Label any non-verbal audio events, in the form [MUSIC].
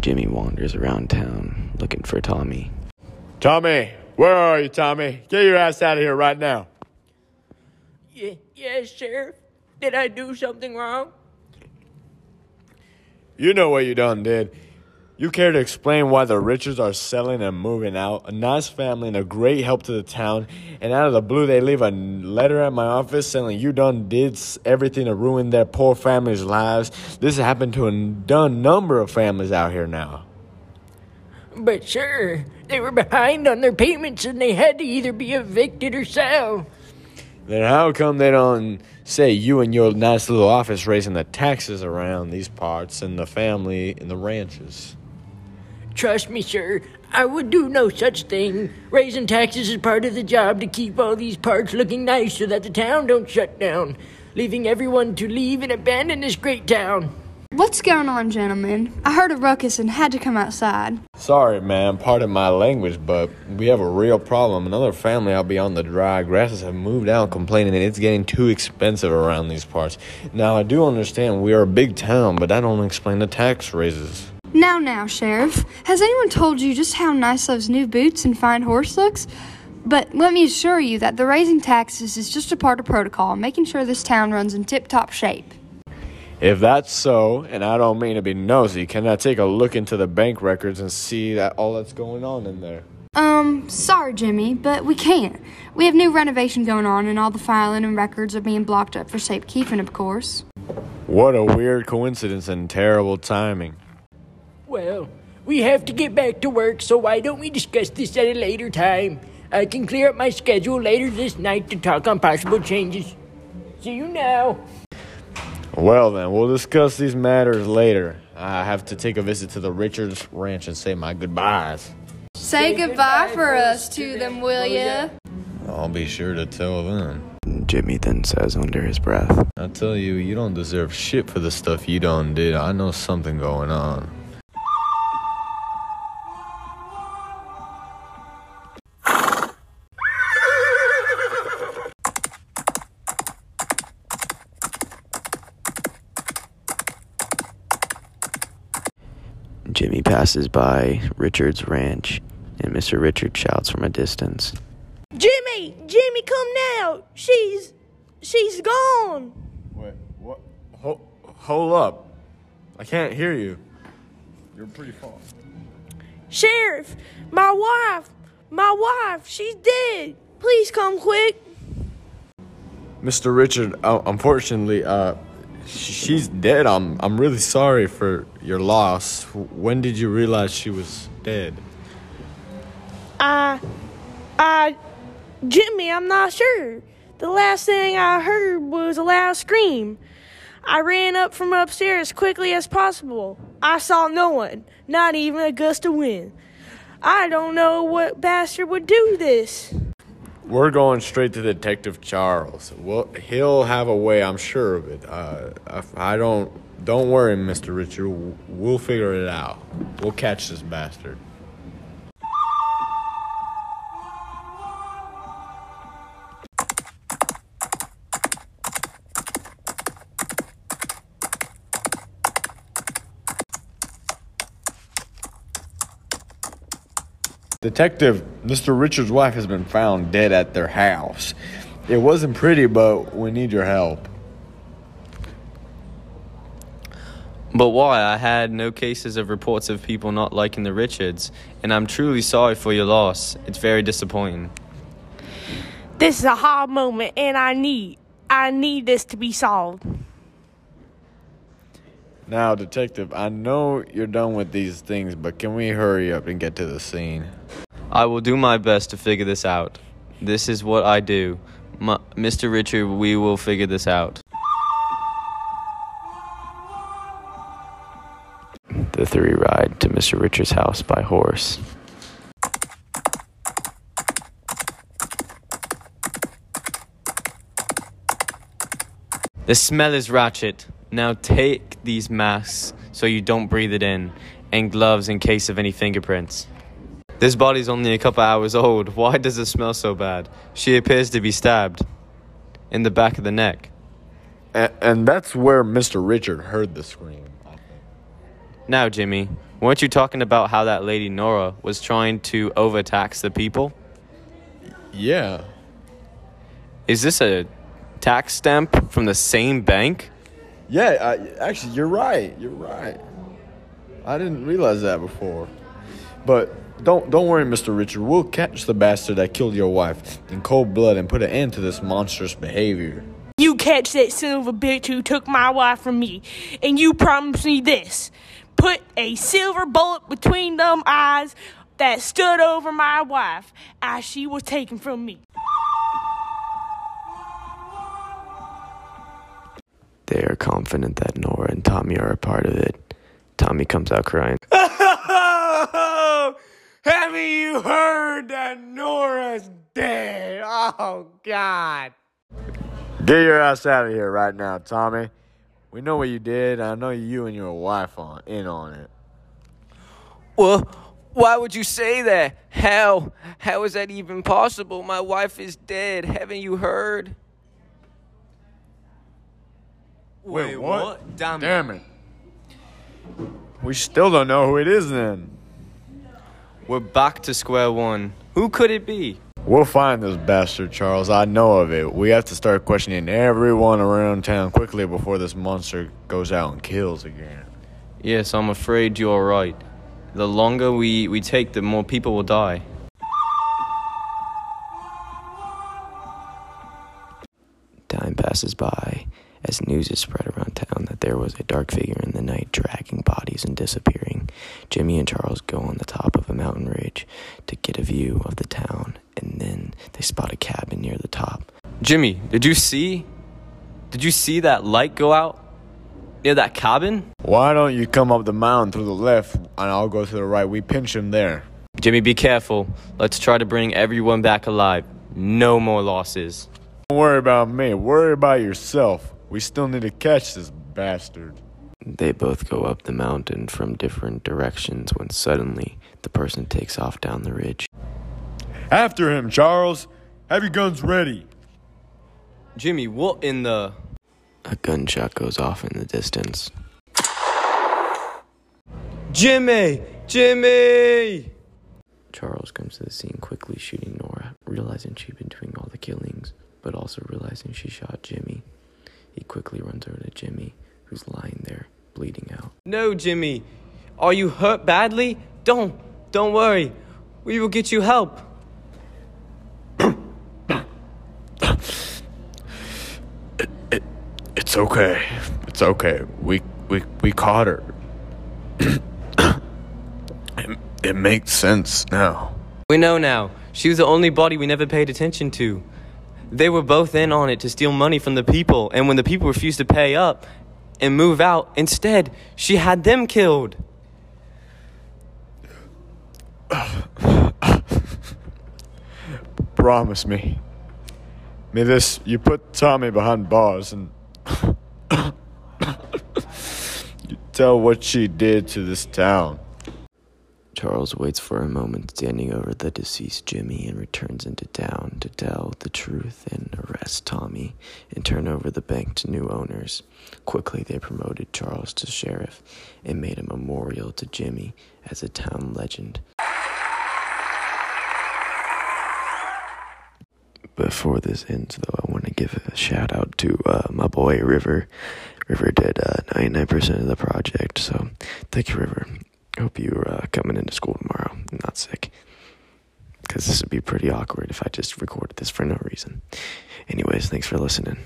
Jimmy wanders around town looking for Tommy. Tommy, where are you, Tommy? Get your ass out of here right now. Yeah, yes, Sheriff. Did I do something wrong? You know what you done did. You care to explain why the Richards are selling and moving out? A nice family and a great help to the town, and out of the blue they leave a letter at my office saying you done did everything to ruin their poor families' lives. This has happened to a done number of families out here now. But sure, they were behind on their payments and they had to either be evicted or sell. Then how come they don't say you and your nice little office raising the taxes around these parts and the family and the ranches? Trust me, sir, I would do no such thing. Raising taxes is part of the job to keep all these parts looking nice so that the town don't shut down, leaving everyone to leave and abandon this great town. What's going on, gentlemen? I heard a ruckus and had to come outside. Sorry, man, pardon my language, but we have a real problem. Another family out beyond the dry grasses have moved out complaining that it's getting too expensive around these parts. Now, I do understand we are a big town, but that don't explain the tax raises. Now, now, Sheriff, has anyone told you just how nice those new boots and fine horse looks? But let me assure you that the raising taxes is just a part of protocol, making sure this town runs in tip top shape. If that's so, and I don't mean to be nosy, can I take a look into the bank records and see that all that's going on in there? Um, sorry, Jimmy, but we can't. We have new renovation going on, and all the filing and records are being blocked up for safekeeping, of course. What a weird coincidence and terrible timing. Well, we have to get back to work, so why don't we discuss this at a later time? I can clear up my schedule later this night to talk on possible changes. See you now. Well, then, we'll discuss these matters later. I have to take a visit to the Richards Ranch and say my goodbyes. Say goodbye for us to them, will ya? I'll be sure to tell them. Jimmy then says under his breath, I tell you, you don't deserve shit for the stuff you done did. I know something going on. Jimmy passes by Richard's ranch, and Mr. Richard shouts from a distance, Jimmy, Jimmy, come now. She's she's gone. Wait, what? Hold, hold up. I can't hear you. You're pretty far. Sheriff, my wife, my wife, she's dead. Please come quick. Mr. Richard, uh, unfortunately, uh, sh- she's dead. I'm, I'm really sorry for your loss. When did you realize she was dead? I, I, Jimmy, I'm not sure. The last thing I heard was a loud scream. I ran up from upstairs as quickly as possible. I saw no one, not even a gust of wind. I don't know what bastard would do this. We're going straight to Detective Charles. Well, he'll have a way. I'm sure of it. Uh, if I don't. Don't worry, Mr. Richard. We'll figure it out. We'll catch this bastard. Detective, Mr. Richard's wife has been found dead at their house. It wasn't pretty, but we need your help. But why? I had no cases of reports of people not liking the Richards, and I'm truly sorry for your loss. It's very disappointing. This is a hard moment, and I need, I need this to be solved. Now, Detective, I know you're done with these things, but can we hurry up and get to the scene? I will do my best to figure this out. This is what I do. M Mr. Richard, we will figure this out. The three ride to Mr. Richard's house by horse. The smell is ratchet. Now take these masks so you don't breathe it in, and gloves in case of any fingerprints. This body's only a couple hours old. Why does it smell so bad? She appears to be stabbed in the back of the neck. And, and that's where Mr. Richard heard the scream. Now, Jimmy, weren't you talking about how that lady Nora was trying to overtax the people? Yeah. Is this a tax stamp from the same bank? Yeah, I, actually, you're right. You're right. I didn't realize that before. But don't don't worry, Mr. Richard. We'll catch the bastard that killed your wife in cold blood and put an end to this monstrous behavior. You catch that son of a bitch who took my wife from me, and you promise me this. Put a silver bullet between them eyes that stood over my wife as she was taken from me. They are confident that Nora and Tommy are a part of it. Tommy comes out crying. [LAUGHS] Haven't you heard that Nora's dead? Oh, God. Get your ass out of here right now, Tommy. We know what you did. I know you and your wife are in on it. Well, why would you say that? How? How is that even possible? My wife is dead. Haven't you heard? Wait, what? Damn, Damn it. We still don't know who it is then. We're back to square one. Who could it be? We'll find this bastard, Charles. I know of it. We have to start questioning everyone around town quickly before this monster goes out and kills again. Yes, I'm afraid you're right. The longer we, we take, the more people will die. Time passes by as news is spread around town that there was a dark figure in the night dragging bodies and disappearing. Jimmy and Charles go on the top of a mountain ridge to get a view of the town, and then they spot a cabin near the top. Jimmy, did you see? Did you see that light go out near that cabin? Why don't you come up the mountain through the left and I'll go to the right? We pinch him there. Jimmy, be careful. Let's try to bring everyone back alive. No more losses. Don't worry about me. Worry about yourself. We still need to catch this bastard. They both go up the mountain from different directions when suddenly the person takes off down the ridge. After him, Charles. Have your guns ready. Jimmy, what in the. A gunshot goes off in the distance. Jimmy! Jimmy! Charles comes to the scene quickly shooting Nora, realizing she'd been doing all the killings, but also realizing she shot Jimmy. He quickly runs over to Jimmy, who's lying there, bleeding out. No, Jimmy. Are you hurt badly? Don't. Don't worry. We will get you help. it, it, It's okay. It's okay. We we we caught her. it, it makes sense now. We know now. She was the only body we never paid attention to. They were both in on it to steal money from the people, and when the people refused to pay up and move out, instead, she had them killed. [SIGHS] Promise me. May this you put Tommy behind bars and [COUGHS] you tell what she did to this town. Charles waits for a moment standing over the deceased Jimmy and returns into town to tell the truth and arrest Tommy and turn over the bank to new owners. Quickly, they promoted Charles to sheriff and made a memorial to Jimmy as a town legend. Before this ends, though, I want to give a shout out to uh, my boy River. River did uh, 99% of the project, so thank you, River. Hope you're uh, coming into school tomorrow, and not sick. Because this would be pretty awkward if I just recorded this for no reason. Anyways, thanks for listening.